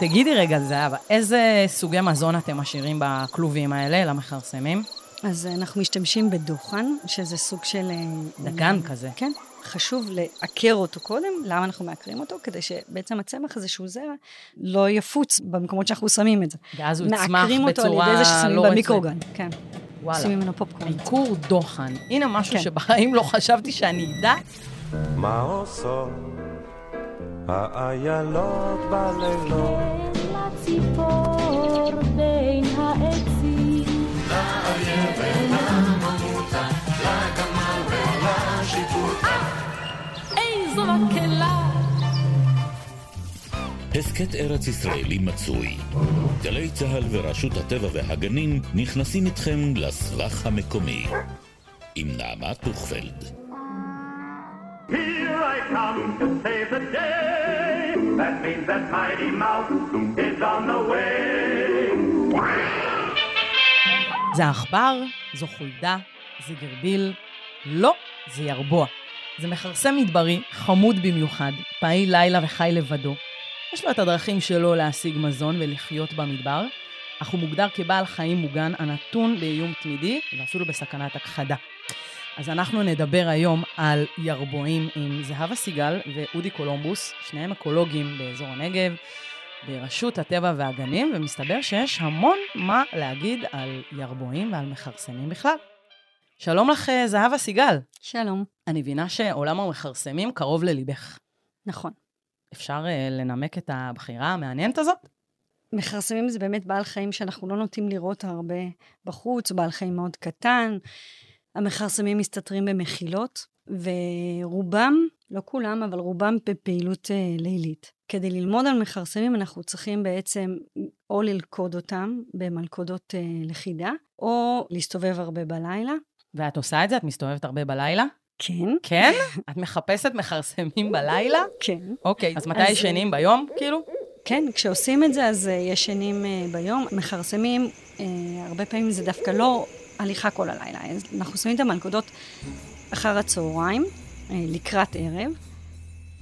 תגידי רגע, זהבה, איזה סוגי מזון אתם משאירים בכלובים האלה, למכרסמים? אז אנחנו משתמשים בדוחן, שזה סוג של... אה, דגן כזה. כן. חשוב לעקר אותו קודם. למה אנחנו מעקרים אותו? כדי שבעצם הצמח הזה שהוא זרע לא יפוץ במקומות שאנחנו שמים את זה. ואז הוא יצמח בצורה מעקרים אותו על ידי זה ששמים לא במיקרוגן, כן. וואלה. שמים ממנו פופקורן. עיקור דוחן. הנה משהו כן. שבחיים לא חשבתי שאני אדע. מה עושות האיילות בלילות? לציפור בין העצים. איזו מקהלה. הסכת ארץ ישראלי מצוי. גלי צה"ל ורשות הטבע והגנים נכנסים איתכם לסבך המקומי. עם נעמה טוכפלד. Here I come to save the day. That means that Mighty Mouse is on the way. זה עכבר, זו חולדה, זה גרביל. לא, זה ירבוע. זה מכרסם מדברי, חמוד במיוחד, פעיל לילה וחי לבדו. יש לו את הדרכים שלו להשיג מזון ולחיות במדבר, אך הוא מוגדר כבעל חיים מוגן הנתון באיום תמידי ואפילו בסכנת הכחדה. אז אנחנו נדבר היום על ירבועים עם זהבה סיגל ואודי קולומבוס, שניהם אקולוגים באזור הנגב, ברשות הטבע והגנים, ומסתבר שיש המון מה להגיד על ירבועים ועל מכרסמים בכלל. שלום לך, אה, זהבה סיגל. שלום. אני מבינה שעולם המכרסמים קרוב לליבך. נכון. אפשר uh, לנמק את הבחירה המעניינת הזאת? מכרסמים זה באמת בעל חיים שאנחנו לא נוטים לראות הרבה בחוץ, בעל חיים מאוד קטן. המכרסמים מסתתרים במחילות, ורובם, לא כולם, אבל רובם בפעילות אה, לילית. כדי ללמוד על מכרסמים אנחנו צריכים בעצם או ללכוד אותם במלכודות אה, לכידה, או להסתובב הרבה בלילה. ואת עושה את זה? את מסתובבת הרבה בלילה? כן. כן? את מחפשת מכרסמים בלילה? כן. אוקיי, אז מתי אז, ישנים ביום, כאילו? כן, כשעושים את זה אז uh, ישנים ביום. מכרסמים, הרבה פעמים זה דווקא לא הליכה כל הלילה. אז אנחנו שמים את המלכודות אחר הצהריים, uh, לקראת ערב,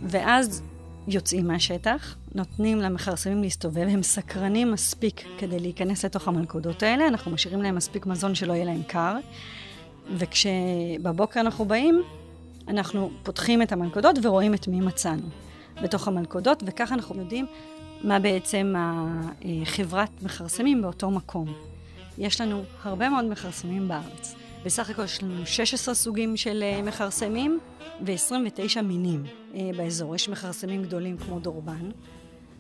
ואז יוצאים מהשטח, נותנים למכרסמים להסתובב, הם סקרנים מספיק כדי להיכנס לתוך המלכודות האלה, אנחנו משאירים להם מספיק מזון שלא יהיה להם קר, וכשבבוקר אנחנו באים, אנחנו פותחים את המלכודות ורואים את מי מצאנו בתוך המלכודות, וככה אנחנו יודעים מה בעצם החברת מכרסמים באותו מקום. יש לנו הרבה מאוד מכרסמים בארץ. בסך הכל יש לנו 16 סוגים של אה, מכרסמים ו-29 מינים אה, באזור. יש מכרסמים גדולים כמו דורבן,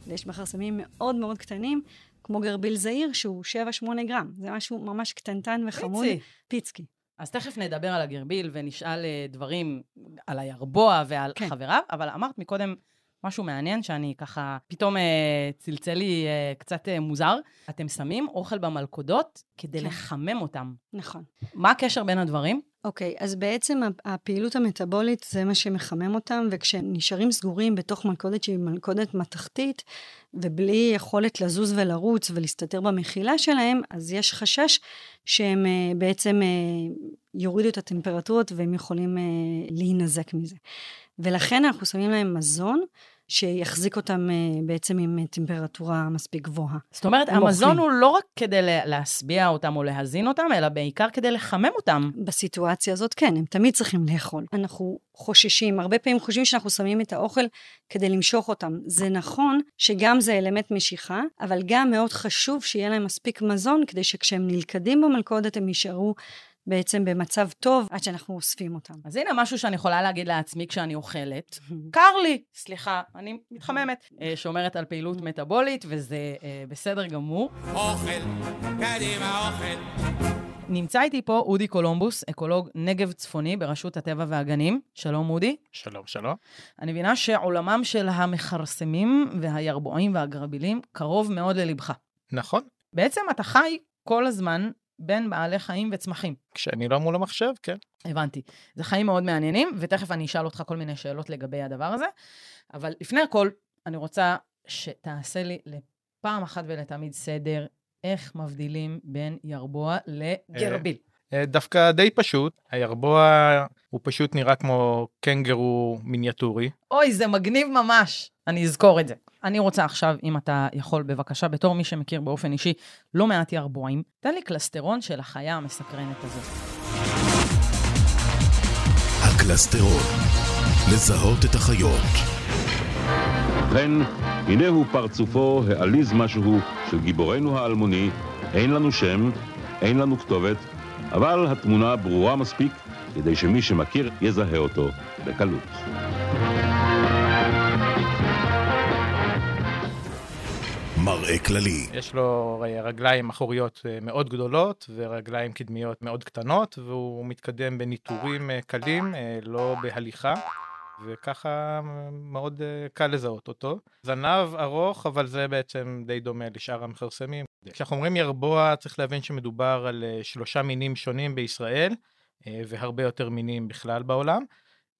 ויש מכרסמים מאוד מאוד קטנים, כמו גרביל זעיר, שהוא 7-8 גרם. זה משהו ממש קטנטן וחמוד. פיצי. פיצקי. אז תכף נדבר על הגרביל ונשאל אה, דברים על הירבוע ועל כן. חבריו, אבל אמרת מקודם משהו מעניין שאני ככה, פתאום אה, צלצל לי אה, קצת אה, מוזר. אתם שמים אוכל במלכודות כדי כן. לחמם אותם. נכון. מה הקשר בין הדברים? אוקיי, אז בעצם הפעילות המטבולית זה מה שמחמם אותם, וכשהם נשארים סגורים בתוך מלכודת שהיא מלכודת מתכתית, ובלי יכולת לזוז ולרוץ ולהסתתר במחילה שלהם, אז יש חשש שהם אה, בעצם אה, יורידו את הטמפרטורות והם יכולים אה, להינזק מזה. ולכן אנחנו שמים להם מזון שיחזיק אותם אה, בעצם עם טמפרטורה מספיק גבוהה. זאת אומרת, המזון אוכלים. הוא לא רק כדי לה- להשביע אותם או להזין אותם, אלא בעיקר כדי לחמם אותם. בסיטואציה הזאת, כן, הם תמיד צריכים לאכול. אנחנו חוששים, הרבה פעמים חושבים שאנחנו שמים את האוכל כדי למשוך אותם. זה נכון שגם זה אלמנט משיכה, אבל גם מאוד חשוב שיהיה להם מספיק מזון, כדי שכשהם נלכדים במלכודת הם יישארו בעצם במצב טוב עד שאנחנו אוספים אותם. אז הנה משהו שאני יכולה להגיד לעצמי כשאני אוכלת. קר לי, סליחה, אני מתחממת. אה, שומרת על פעילות מטאבולית, וזה אה, בסדר גמור. אוכל, קדימה אוכל. נמצא איתי פה אודי קולומבוס, אקולוג נגב צפוני ברשות הטבע והגנים. שלום, אודי. שלום, שלום. אני מבינה שעולמם של המכרסמים והירבועים והגרבילים קרוב מאוד ללבך. נכון, בעצם אתה חי כל הזמן בין בעלי חיים וצמחים. כשאני לא מול המחשב, כן. הבנתי. זה חיים מאוד מעניינים, ותכף אני אשאל אותך כל מיני שאלות לגבי הדבר הזה. אבל לפני הכל, אני רוצה שתעשה לי לפעם אחת ולתמיד סדר איך מבדילים בין ירבוע לגרביל. אה, דווקא די פשוט, הירבוע הוא פשוט נראה כמו קנגרו מיניאטורי. אוי, זה מגניב ממש. אני אזכור את זה. אני רוצה עכשיו, אם אתה יכול, בבקשה, בתור מי שמכיר באופן אישי לא מעט ירבועים, תן לי קלסטרון של החיה המסקרנת הזאת. הקלסטרון, לזהות את החיות. ובכן, הנה הוא פרצופו העליז משהו של גיבורנו האלמוני, אין לנו שם, אין לנו כתובת, אבל התמונה ברורה מספיק כדי שמי שמכיר יזהה אותו בקלות. מראה כללי, יש לו רגליים אחוריות אה, מאוד גדולות ורגליים קדמיות מאוד קטנות, והוא מתקדם בניטורים אה, קלים, אה, לא בהליכה. וככה מאוד אה, קל לזהות אותו. זנב ארוך, אבל זה בעצם די דומה לשאר המכרסמים. כשאנחנו אומרים ירבוע, צריך להבין שמדובר על אה, שלושה מינים שונים בישראל, אה, והרבה יותר מינים בכלל בעולם.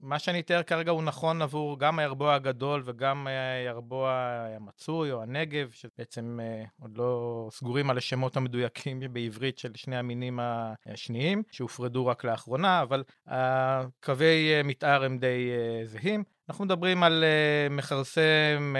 מה שאני אתאר כרגע הוא נכון עבור גם הירבוע הגדול וגם הירבוע המצוי או הנגב, שבעצם אה, עוד לא סגורים על השמות המדויקים בעברית של שני המינים השניים, שהופרדו רק לאחרונה, אבל אה, מתאר הם די אה, זהים. אנחנו מדברים על מכרסם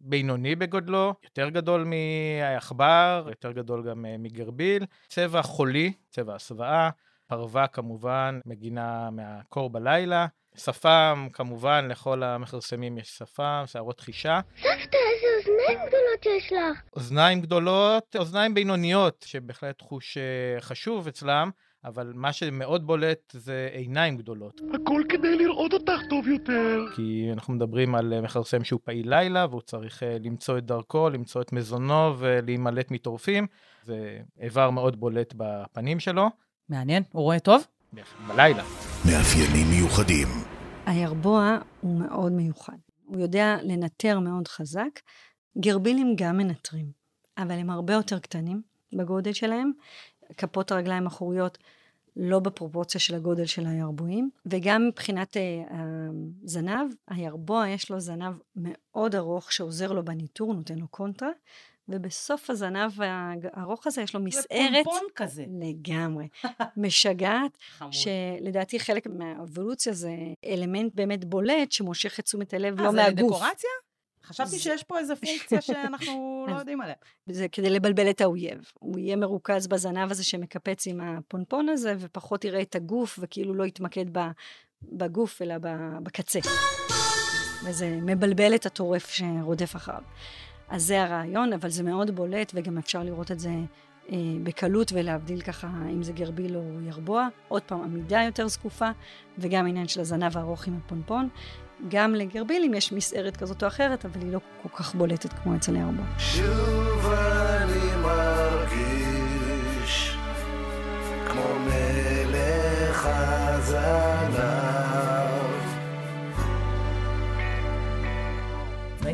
בינוני בגודלו, יותר גדול מעכבר, יותר גדול גם מגרביל, צבע חולי, צבע הסוואה. פרווה כמובן, מגינה מהקור בלילה. שפם, כמובן, לכל המכרסמים יש שפם, שערות חישה. סבתא, איזה אוזניים גדולות יש לך. אוזניים גדולות, אוזניים בינוניות, שבהחלט חוש אה, חשוב אצלם, אבל מה שמאוד בולט זה עיניים גדולות. הכל כדי לראות אותך טוב יותר. כי אנחנו מדברים על אה, מכרסם שהוא פעיל לילה, והוא צריך אה, למצוא את דרכו, למצוא את מזונו ולהימלט מטורפים. זה איבר מאוד בולט בפנים שלו. מעניין, הוא רואה טוב? בלילה. מאפיינים מיוחדים, הירבוע הוא מאוד מיוחד. הוא יודע לנטר מאוד חזק. גרבילים גם מנטרים, אבל הם הרבה יותר קטנים בגודל שלהם. כפות הרגליים האחוריות לא בפרופורציה של הגודל של הירבועים, וגם מבחינת אה, הזנב, הירבוע יש לו זנב מאוד ארוך שעוזר לו בניטור, נותן לו קונטרה, ובסוף הזנב הארוך הזה יש לו מסערת... זה פונפון כזה. לגמרי. משגעת, חמוד. שלדעתי חלק מהאבולוציה זה אלמנט באמת בולט שמושך את תשומת הלב לא אה, זה מהגוף. דקורציה? חשבתי שיש פה איזה פונקציה שאנחנו לא יודעים עליה. זה כדי לבלבל את האויב. הוא יהיה מרוכז בזנב הזה שמקפץ עם הפונפון הזה, ופחות יראה את הגוף, וכאילו לא יתמקד בגוף, אלא בקצה. וזה מבלבל את הטורף שרודף אחריו. אז זה הרעיון, אבל זה מאוד בולט, וגם אפשר לראות את זה אה, בקלות ולהבדיל ככה אם זה גרביל או ירבוע. עוד פעם, עמידה יותר זקופה, וגם עניין של הזנב הארוך עם הפונפון. גם לגרבילים יש מסערת כזאת או אחרת, אבל היא לא כל כך בולטת כמו אצל הירבוע. שוב אני מרגיש כמו מלך הזנב.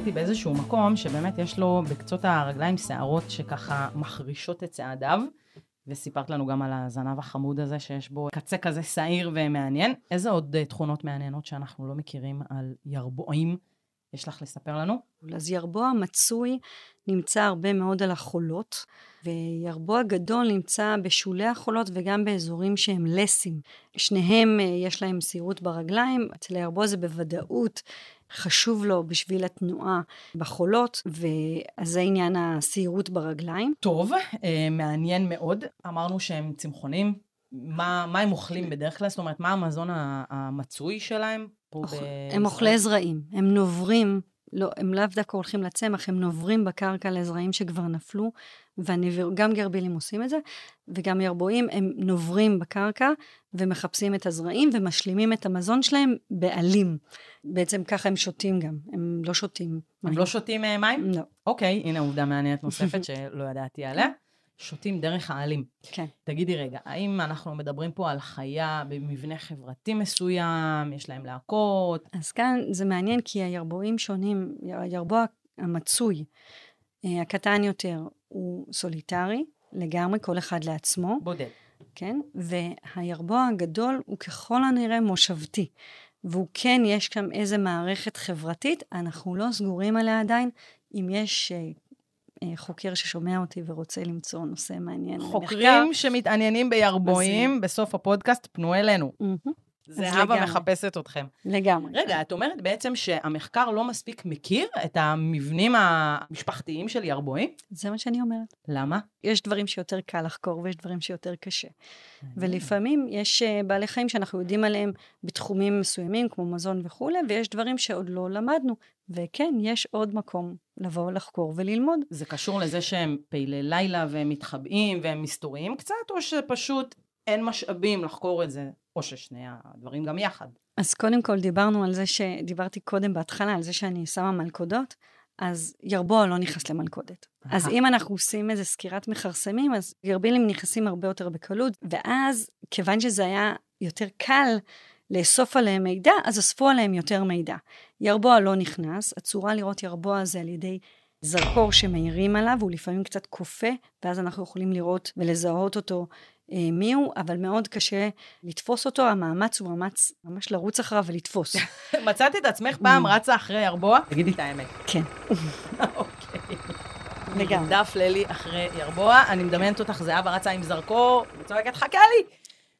ראיתי באיזשהו מקום שבאמת יש לו בקצות הרגליים שערות שככה מחרישות את צעדיו, וסיפרת לנו גם על הזנב החמוד הזה שיש בו קצה כזה שעיר ומעניין. איזה עוד אה, תכונות מעניינות שאנחנו לא מכירים על ירבועים יש לך לספר לנו? אז ירבוע מצוי נמצא הרבה מאוד על החולות, וירבוע גדול נמצא בשולי החולות וגם באזורים שהם לסים. שניהם אה, יש להם סירות ברגליים, אצל הירבוע זה בוודאות חשוב לו בשביל התנועה בחולות, ואז זה עניין הסירות ברגליים. טוב, אה, מעניין מאוד. אמרנו שהם צמחונים. מה, מה הם אוכלים בדרך כלל? זאת אומרת, מה המזון המצוי שלהם? הם אוכלי זרעים, הם נוברים, לא, הם לאו דווקא הולכים לצמח, הם נוברים בקרקע לזרעים שכבר נפלו, וגם גרבילים עושים את זה, וגם ירבועים, הם נוברים בקרקע ומחפשים את הזרעים ומשלימים את המזון שלהם בעלים. בעצם ככה הם שותים גם, הם לא שותים הם לא שותים אה, מים? לא. אוקיי, הנה עובדה מעניינת נוספת שלא ידעתי עליה. שותים דרך העלים. כן. תגידי רגע, האם אנחנו מדברים פה על חיה במבנה חברתי מסוים, יש להם להקות? אז כאן זה מעניין כי הירבועים שונים, הירבוע המצוי, אה, הקטן יותר, הוא סוליטרי לגמרי, כל אחד לעצמו. בודד. כן? והירבוע הגדול הוא ככל הנראה מושבתי. והוא כן, יש שם איזה מערכת חברתית, אנחנו לא סגורים עליה עדיין, אם יש אה, חוקר ששומע אותי ורוצה למצוא נושא מעניין למחקר. חוקרים שמתעניינים בירבועים, בסוף הפודקאסט, פנו אלינו. זהבה. מחפשת אתכם. לגמרי. רגע, את אומרת בעצם שהמחקר לא מספיק מכיר את המבנים המשפחתיים של ירבועים? זה מה שאני אומרת. למה? יש דברים שיותר קל לחקור ויש דברים שיותר קשה. ולפעמים יש אה, בעלי חיים שאנחנו יודעים עליהם בתחומים מסוימים, כמו מזון וכולי, ויש דברים שעוד לא למדנו. וכן, יש עוד מקום לבוא לחקור וללמוד. זה קשור לזה שהם פעילי לילה והם מתחבאים והם מסתוריים קצת, או שפשוט אין משאבים לחקור את זה, או ששני הדברים גם יחד? אז קודם כל דיברנו על זה שדיברתי קודם בהתחלה, על זה שאני שמה מלכודות, אז ירבוע לא נכנס למלכודת. אז אם אנחנו עושים איזה סקירת מכרסמים, אז גרבילים נכנסים הרבה יותר בקלות, ואז כיוון שזה היה יותר קל לאסוף עליהם מידע, אז אספו עליהם יותר מידע. ירבוע לא נכנס, הצורה לראות ירבוע זה על ידי זרקור שמאירים עליו, הוא לפעמים קצת כופה, ואז אנחנו יכולים לראות ולזהות אותו אה, מי הוא, אבל מאוד קשה לתפוס אותו, המאמץ הוא מאמץ ממש לרוץ אחריו ולתפוס. מצאת את עצמך פעם רצה אחרי ירבוע? תגידי את האמת. כן. אוקיי. לגמרי. דף לילי אחרי ירבוע, אני מדמיינת אותך, זהבה רצה עם זרקור, וצועקת, חכה לי!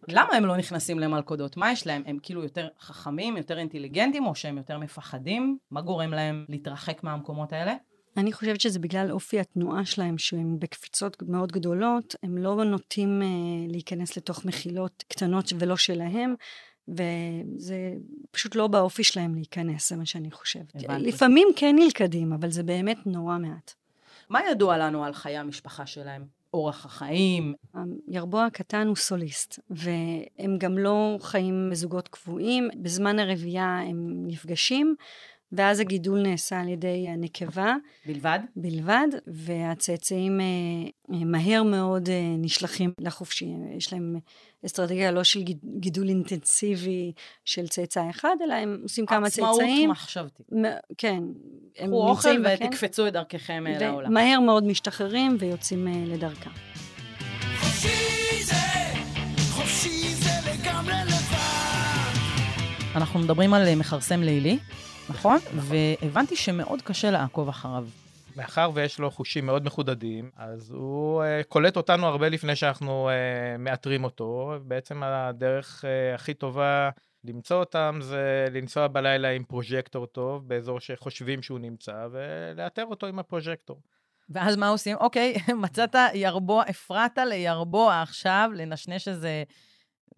למה הם לא נכנסים למלכודות? מה יש להם? הם כאילו יותר חכמים, יותר אינטליגנטים, או שהם יותר מפחדים? מה גורם להם להתרחק מהמקומות האלה? אני חושבת שזה בגלל אופי התנועה שלהם, שהם בקפיצות מאוד גדולות, הם לא נוטים אה, להיכנס לתוך מחילות קטנות ולא שלהם, וזה פשוט לא באופי שלהם להיכנס, זה מה שאני חושבת. הבנתי. לפעמים כן נלכדים, אבל זה באמת נורא מעט. מה ידוע לנו על חיי המשפחה שלהם? אורח החיים? ירבוע הקטן הוא סוליסט, והם גם לא חיים בזוגות קבועים. בזמן הרבייה הם נפגשים, ואז הגידול נעשה על ידי הנקבה. בלבד? בלבד, והצאצאים אה, אה, מהר מאוד אה, נשלחים לחופשי. יש להם אסטרטגיה לא של גיד- גידול אינטנסיבי של צאצא אחד, אלא הם עושים כמה עצמאות צאצאים. מחשבתית. מ- כן. הם קחו אוכל ותקפצו את דרככם אה, לעולם. ומהר מאוד משתחררים ויוצאים אה, לדרכם. אנחנו מדברים על מכרסם לילי, נכון? והבנתי שמאוד קשה לעקוב אחריו. מאחר ויש לו חושים מאוד מחודדים, אז הוא uh, קולט אותנו הרבה לפני שאנחנו uh, מאתרים אותו. בעצם הדרך uh, הכי טובה למצוא אותם זה לנסוע בלילה עם פרוז'קטור טוב באזור שחושבים שהוא נמצא, ולאתר אותו עם הפרוז'קטור. ואז מה עושים? אוקיי, מצאת ירבוע, הפרעת לירבוע עכשיו, לנשנש איזה,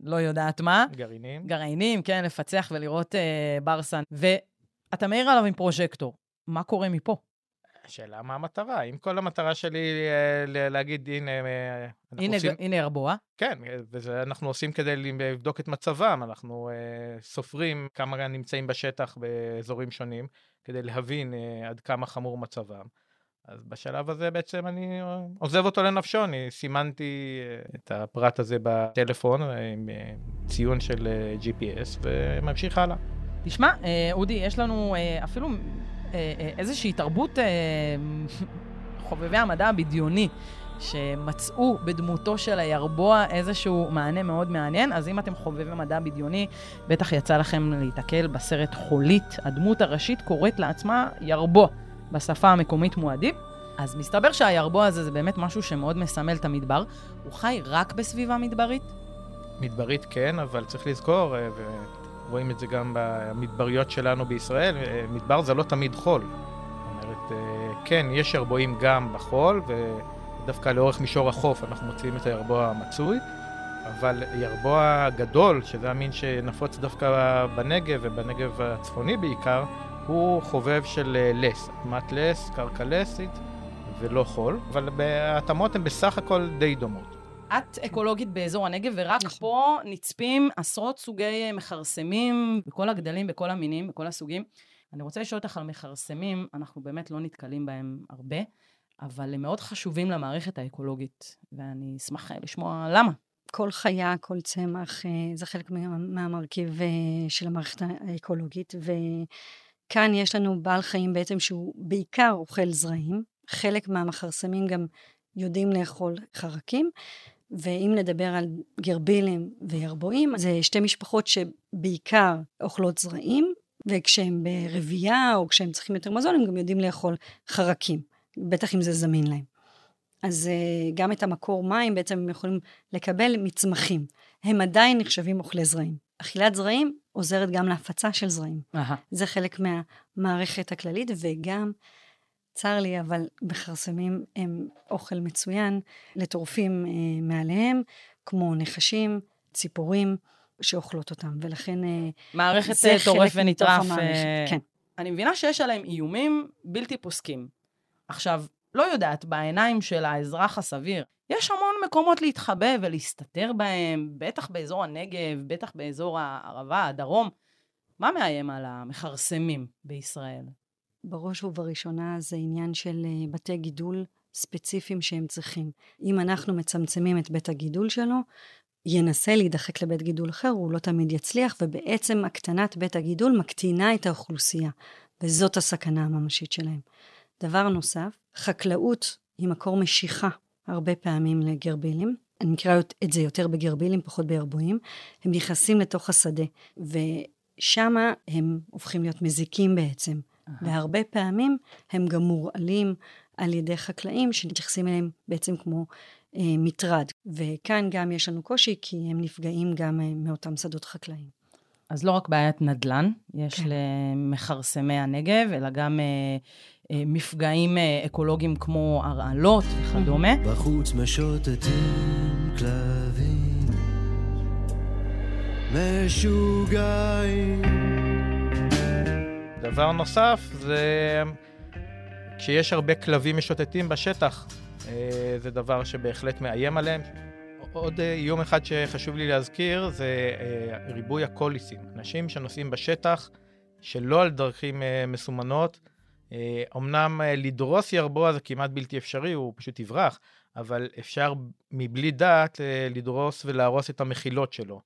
לא יודעת מה. גרעינים. גרעינים, כן, לפצח ולראות אה, ברסס. ואתה מעיר עליו עם פרוז'קטור. מה קורה מפה? השאלה מה המטרה, אם כל המטרה שלי אה, להגיד, הנה... אה, אנחנו הנה, עושים... הנה ירבוע. כן, וזה אנחנו עושים כדי לבדוק את מצבם, אנחנו אה, סופרים כמה נמצאים בשטח באזורים שונים, כדי להבין אה, עד כמה חמור מצבם. אז בשלב הזה בעצם אני אה, עוזב אותו לנפשו, אני סימנתי אה, את הפרט הזה בטלפון אה, עם אה, ציון של אה, GPS וממשיך הלאה. תשמע, אה, אודי, יש לנו אה, אפילו אה, איזושהי תרבות חובבי המדע הבדיוני, שמצאו בדמותו של הירבוע איזשהו מענה מאוד מעניין. אז אם אתם חובבי מדע בדיוני, בטח יצא לכם להיתקל בסרט חולית. הדמות הראשית קוראת לעצמה ירבוע, בשפה המקומית מועדים. אז מסתבר שהירבוע הזה זה באמת משהו שמאוד מסמל את המדבר. הוא חי רק בסביבה מדברית? מדברית כן, אבל צריך לזכור, ורואים את זה גם במדבריות שלנו בישראל, אה, מדבר זה לא תמיד חול. זאת אומרת, אה, כן, יש ירבועים גם בחול, ודווקא לאורך מישור החוף אנחנו מוצאים את הירבוע המצוי, אבל ירבוע גדול, שזה המין שנפוץ דווקא בנגב, ובנגב הצפוני בעיקר, הוא חובב של אה, לס, אדמת לס, קרקע לסית, ולא חול, אבל ההתאמות הן בסך הכל די דומות. את אקולוגית באזור הנגב, ורק פה נצפים עשרות סוגי אה, מכרסמים בכל הגדלים, בכל המינים, בכל הסוגים. אני רוצה לשאול אותך על מכרסמים, אנחנו באמת לא נתקלים בהם הרבה, אבל הם מאוד חשובים למערכת האקולוגית, ואני אשמח אה, לשמוע למה. כל חיה, כל צמח, אה, זה חלק מה- מהמרכיב של המערכת האקולוגית, וכאן יש לנו בעל חיים בעצם שהוא בעיקר אוכל זרעים, חלק מהמכרסמים גם יודעים לאכול חרקים, ואם נדבר על גרבילים וירבועים, זה שתי משפחות שבעיקר אוכלות זרעים, וכשהם ברבייה או כשהם צריכים יותר מזון, הם גם יודעים לאכול חרקים. בטח אם זה זמין להם. אז uh, גם את המקור מים בעצם הם יכולים לקבל מצמחים. הם עדיין נחשבים אוכלי זרעים. אכילת זרעים עוזרת גם להפצה של זרעים. אהה. זה חלק מהמערכת הכללית, וגם, צר לי, אבל מכרסמים הם אוכל מצוין לטורפים אה, מעליהם, כמו נחשים, ציפורים, שאוכלות אותם, ולכן אה, מערכת זה אה, טורף חלק ונטרף. מתוך המערכת, אה, כן. אני מבינה שיש עליהם איומים בלתי פוסקים. עכשיו, לא יודעת, בעיניים של האזרח הסביר, יש המון מקומות להתחבא ולהסתתר בהם, בטח באזור הנגב, בטח באזור הערבה, הדרום. מה מאיים על המכרסמים בישראל? בראש ובראשונה זה עניין של אה, בתי גידול ספציפיים שהם צריכים. אם אנחנו מצמצמים את בית הגידול שלו, ינסה להידחק לבית גידול אחר, הוא לא תמיד יצליח, ובעצם הקטנת בית הגידול מקטינה את האוכלוסייה, וזאת הסכנה הממשית שלהם. דבר נוסף, חקלאות היא מקור משיכה הרבה פעמים לגרבילים. אני מכירה את זה יותר בגרבילים, פחות בירבועים. הם נכנסים לתוך השדה, ושמה הם הופכים להיות מזיקים בעצם. והרבה פעמים הם גם מורעלים על ידי חקלאים שמתייחסים אליהם בעצם כמו אה, מטרד. וכאן גם יש לנו קושי, כי הם נפגעים גם אה, מאותם שדות חקלאיים. אז לא רק בעיית נדל"ן יש כן. למכרסמי הנגב, אלא גם אה, אה, מפגעים אה, אקולוגיים כמו הרעלות וכדומה. בחוץ משוטטים כלבים משוגעים דבר נוסף זה כשיש הרבה כלבים משוטטים בשטח, אה, זה דבר שבהחלט מאיים עליהם. עוד אה, איום אחד שחשוב לי להזכיר זה אה, ריבוי הקוליסים. אנשים שנוסעים בשטח שלא על דרכים אה, מסומנות. אה, אמנם אה, לדרוס ירבוע זה כמעט בלתי אפשרי, הוא פשוט יברח, אבל אפשר מבלי דעת אה, לדרוס ולהרוס את המחילות שלו.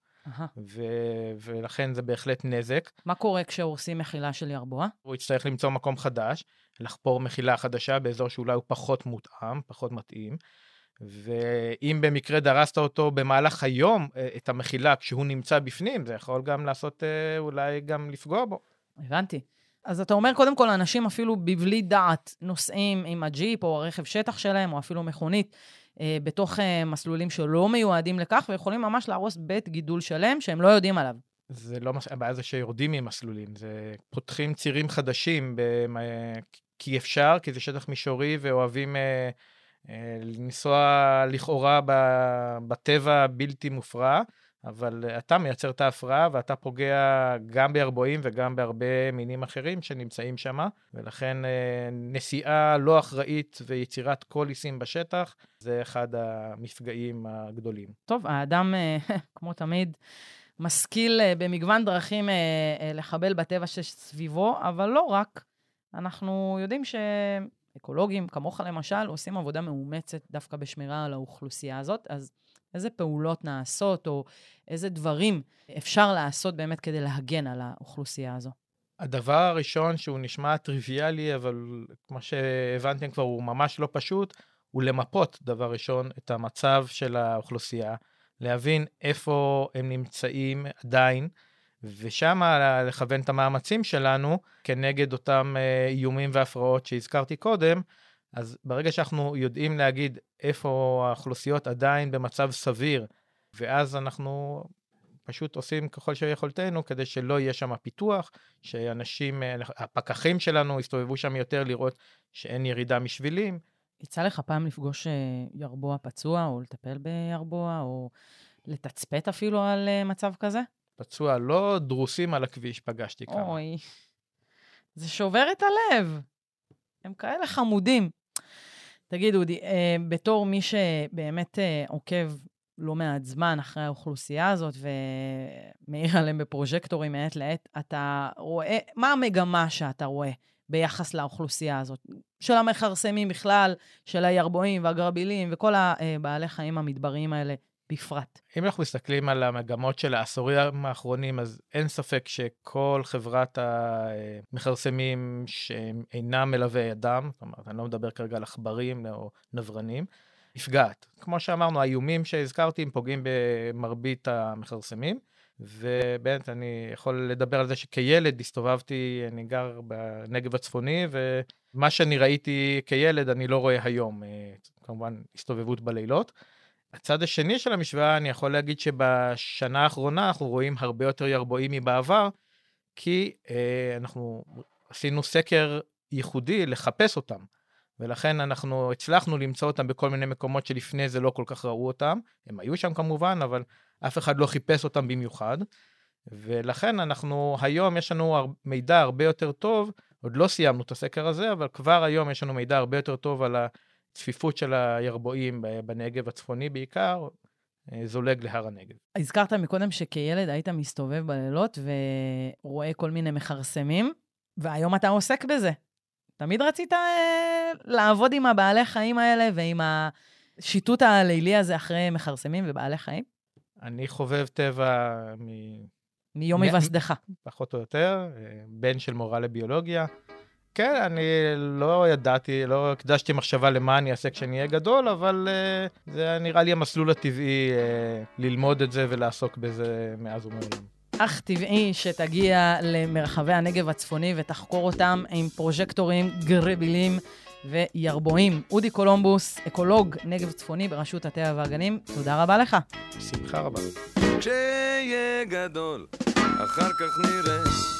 ו- ולכן זה בהחלט נזק. מה קורה כשהורסים מחילה של ירבוע? הוא יצטרך למצוא מקום חדש, לחפור מחילה חדשה באזור שאולי הוא פחות מותאם, פחות מתאים. ואם במקרה דרסת אותו במהלך היום, אה, את המחילה, כשהוא נמצא בפנים, זה יכול גם לעשות, אה, אולי גם לפגוע בו. הבנתי. אז אתה אומר, קודם כל, אנשים אפילו בבלי דעת נוסעים עם הג'יפ או הרכב שטח שלהם, או אפילו מכונית, בתוך אה, מסלולים שלא מיועדים לכך, ויכולים ממש להרוס בית גידול שלם שהם לא יודעים עליו. זה לא, מס- הבעיה זה שיורדים ממסלולים, זה פותחים צירים חדשים, במ- כי אפשר, כי זה שטח מישורי ואוהבים אה, אה, לנסוע לכאורה ב- בטבע בלתי מופרע, אבל אתה מייצר את ההפרעה ואתה פוגע גם בירבועים וגם בהרבה מינים אחרים שנמצאים שם, ולכן אה, נסיעה לא אחראית ויצירת קוליסים בשטח, זה אחד המפגעים הגדולים. טוב, האדם, אה, כמו תמיד, משכיל אה, במגוון דרכים אה, אה, לחבל בטבע שסביבו, אבל לא רק. אנחנו יודעים שאקולוגים, כמוך למשל, עושים עבודה מאומצת דווקא בשמירה על האוכלוסייה הזאת, אז איזה פעולות נעשות, או איזה דברים אפשר לעשות באמת כדי להגן על האוכלוסייה הזו? הדבר הראשון שהוא נשמע טריוויאלי, אבל כמו שהבנתם כבר, הוא ממש לא פשוט, הוא למפות, דבר ראשון, את המצב של האוכלוסייה, להבין איפה הם נמצאים עדיין, ושם לכוון את המאמצים שלנו כנגד אותם אה, איומים והפרעות שהזכרתי קודם. אז ברגע שאנחנו יודעים להגיד איפה האוכלוסיות עדיין במצב סביר, ואז אנחנו פשוט עושים ככל שיכולתנו כדי שלא יהיה שם פיתוח, שאנשים, הפקחים שלנו יסתובבו שם יותר לראות שאין ירידה משבילים. יצא לך פעם לפגוש אה, ירבוע פצוע, או לטפל בירבוע, או לתצפת אפילו על אה, מצב כזה? פצוע לא דרוסים על הכביש, פגשתי כמה. אוי, זה שובר את הלב. הם כאלה חמודים. תגיד, אודי, אה, בתור מי שבאמת אה, עוקב לא מעט זמן אחרי האוכלוסייה הזאת ומאיר עליהם בפרוז'קטורים מעת לעת, אתה רואה, מה המגמה שאתה רואה ביחס לאוכלוסייה הזאת? של המכרסמים בכלל, של הירבועים והגרבילים וכל הבעלי חיים המדבריים האלה בפרט. אם אנחנו מסתכלים על המגמות של העשורים האחרונים, אז אין ספק שכל חברת המכרסמים שהם אינם מלווי אדם, זאת אומרת, אני לא מדבר כרגע על עכברים או נברנים, נפגעת. כמו שאמרנו, האיומים שהזכרתי הם פוגעים במרבית המכרסמים, ובאמת אני יכול לדבר על זה שכילד הסתובבתי, אני גר בנגב הצפוני, ומה שאני ראיתי כילד אני לא רואה היום, אה, כמובן הסתובבות בלילות. הצד השני של המשוואה, אני יכול להגיד שבשנה האחרונה אנחנו רואים הרבה יותר ירבועים מבעבר, כי אה, אנחנו עשינו סקר ייחודי לחפש אותם. ולכן אנחנו הצלחנו למצוא אותם בכל מיני מקומות שלפני זה לא כל כך ראו אותם. הם היו שם כמובן, אבל אף אחד לא חיפש אותם במיוחד. ולכן אנחנו, היום יש לנו מידע הרבה יותר טוב, עוד לא סיימנו את הסקר הזה, אבל כבר היום יש לנו מידע הרבה יותר טוב על הצפיפות של הירבועים בנגב הצפוני בעיקר, אה, זולג להר הנגב. הזכרת מקודם שכילד היית מסתובב בלילות ורואה כל מיני מכרסמים, והיום אתה עוסק בזה. תמיד רצית אה, לעבוד עם הבעלי חיים האלה ועם השיטוט הלילי הזה אחרי מכרסמים ובעלי חיים? אני חובב טבע מ... מיום היווסדך. פחות או יותר, אה, בן של מורה לביולוגיה. כן, אני לא ידעתי, לא הקדשתי מחשבה למה אני אעשה כשאני אהיה גדול, אבל uh, זה נראה לי המסלול הטבעי uh, ללמוד את זה ולעסוק בזה מאז ומעולם. אך טבעי שתגיע למרחבי הנגב הצפוני ותחקור אותם עם פרוז'קטורים גרבילים וירבועים. אודי קולומבוס, אקולוג נגב צפוני ברשות הטבע והגנים, תודה רבה לך. בשמחה רבה. כשיהיה גדול, אחר כך נראה.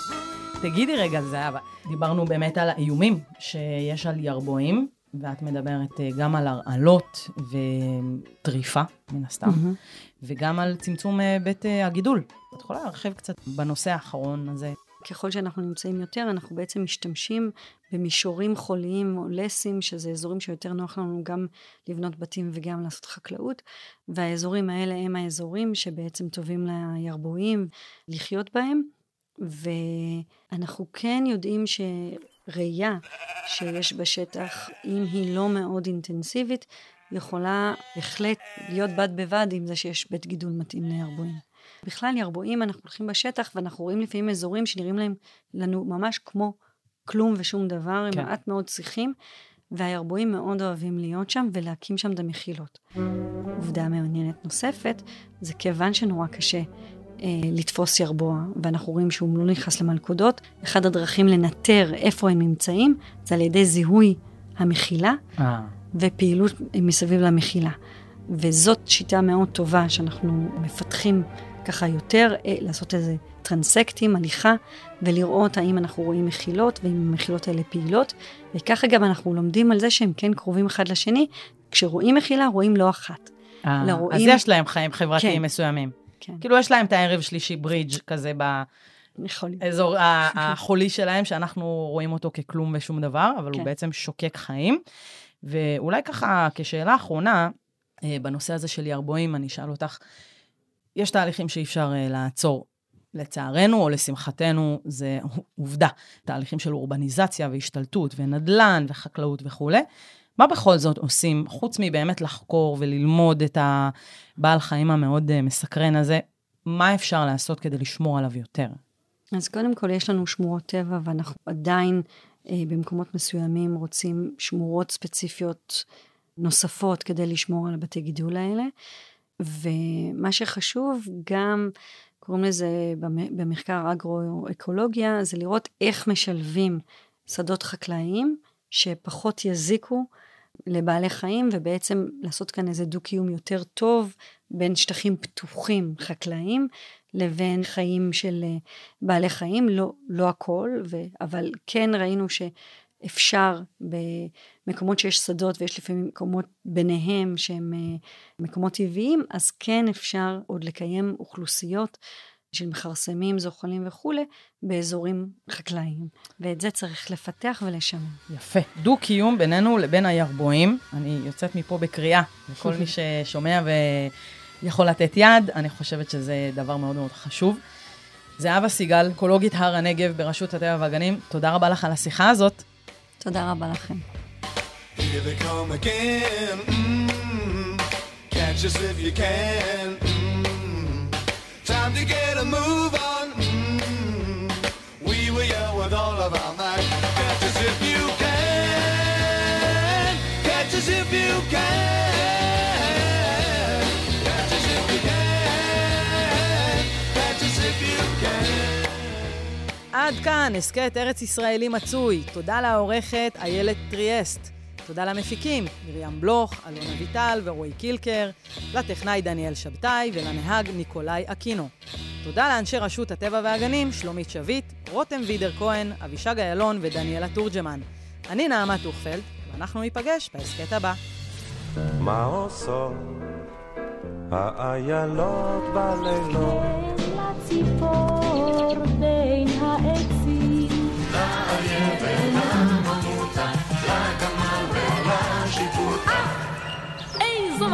תגידי רגע, זהבה, דיברנו באמת על האיומים שיש על ירבועים, ואת מדברת אה, גם על הרעלות וטריפה, מן הסתם, mm-hmm. וגם על צמצום אה, בית אה, הגידול. את יכולה להרחיב קצת בנושא האחרון הזה? ככל שאנחנו נמצאים יותר, אנחנו בעצם משתמשים במישורים חוליים או לסים, שזה אזורים שיותר נוח לנו גם לבנות בתים וגם לעשות חקלאות, והאזורים האלה הם האזורים שבעצם טובים לירבועים לחיות בהם. ואנחנו כן יודעים שראייה שיש בשטח, אם היא לא מאוד אינטנסיבית, יכולה בהחלט להיות בד בבד עם זה שיש בית גידול מתאים לירבועים. בכלל ירבועים אנחנו הולכים בשטח ואנחנו רואים לפעמים אזורים שנראים להם לנו ממש כמו כלום ושום דבר, הם כן. מעט מאוד צריכים, והירבועים מאוד אוהבים להיות שם ולהקים שם את המחילות. עובדה מעניינת נוספת, זה כיוון שנורא קשה לתפוס ירבוע, ואנחנו רואים שהוא לא נכנס למלכודות. אחד הדרכים לנטר איפה הם נמצאים, זה על ידי זיהוי המחילה אה. ופעילות מסביב למחילה. וזאת שיטה מאוד טובה שאנחנו מפתחים ככה יותר, אה, לעשות איזה טרנסקטים, הליכה, ולראות האם אנחנו רואים מחילות, ואם המחילות האלה פעילות. וככה גם אנחנו לומדים על זה שהם כן קרובים אחד לשני. כשרואים מחילה, רואים לא אחת. אה, לא. אז יש להם חיים חברתיים כן. מסוימים. כן. כאילו, יש להם את הערב שלישי ברידג' כזה באזור החולי שלהם, שאנחנו רואים אותו ככלום ושום דבר, אבל כן. הוא בעצם שוקק חיים. ואולי ככה, כשאלה אחרונה, אה, בנושא הזה של ירבועים, אני אשאל אותך, יש תהליכים שאי אפשר uh, לעצור. לצערנו או לשמחתנו, זה עובדה. תהליכים של אורבניזציה והשתלטות ונדל"ן וחקלאות וכולי. מה בכל זאת עושים, חוץ מבאמת לחקור וללמוד את הבעל חיים המאוד uh, מסקרן הזה, מה אפשר לעשות כדי לשמור עליו יותר? אז קודם כל, יש לנו שמורות טבע, ואנחנו עדיין אה, במקומות מסוימים רוצים שמורות ספציפיות נוספות כדי לשמור על הבתי גידול האלה. ומה שחשוב, גם קוראים לזה במחקר אגרו-אקולוגיה, זה לראות איך משלבים שדות חקלאיים שפחות יזיקו לבעלי חיים, ובעצם לעשות כאן איזה דו-קיום יותר טוב בין שטחים פתוחים חקלאיים לבין חיים של אה, בעלי חיים, לא, לא הכל, ו, אבל כן ראינו שאפשר במקומות שיש שדות ויש לפעמים מקומות ביניהם שהם אה, מקומות טבעיים, אז כן אפשר עוד לקיים אוכלוסיות של מכרסמים, זוחלים וכולי, באזורים חקלאיים. ואת זה צריך לפתח ולשמר. יפה. דו-קיום בינינו לבין הירבועים. אני יוצאת מפה בקריאה לכל מי ששומע ויכול לתת יד. אני חושבת שזה דבר מאוד מאוד חשוב. זהבה סיגל, אקולוגית הר הנגב ברשות הטבע והגנים, תודה רבה לך על השיחה הזאת. תודה רבה לכם. Here they come again, mm, catch us if you can. Time to get a move on. Mm -hmm. We were young with all of our might. Catch us if you can. Catch us if you can. עד כאן הסכת ארץ ישראלי מצוי. תודה לעורכת איילת טריאסט. תודה למפיקים, מרים בלוך, אלון אביטל ורועי קילקר, לטכנאי דניאל שבתאי ולנהג ניקולאי אקינו. תודה לאנשי רשות הטבע והגנים, שלומית שביט, רותם וידר כהן, אבישג איילון ודניאלה תורג'מן. אני נעמה טוכפלד, ואנחנו ניפגש בהסכת הבא. מה עושות האיילות בלילות? לציפור בין העצים.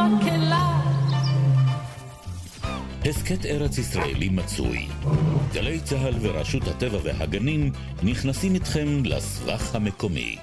מקהלה. הסכת ארץ ישראלי מצוי. גלי צה"ל ורשות הטבע והגנים נכנסים איתכם לסבך המקומי.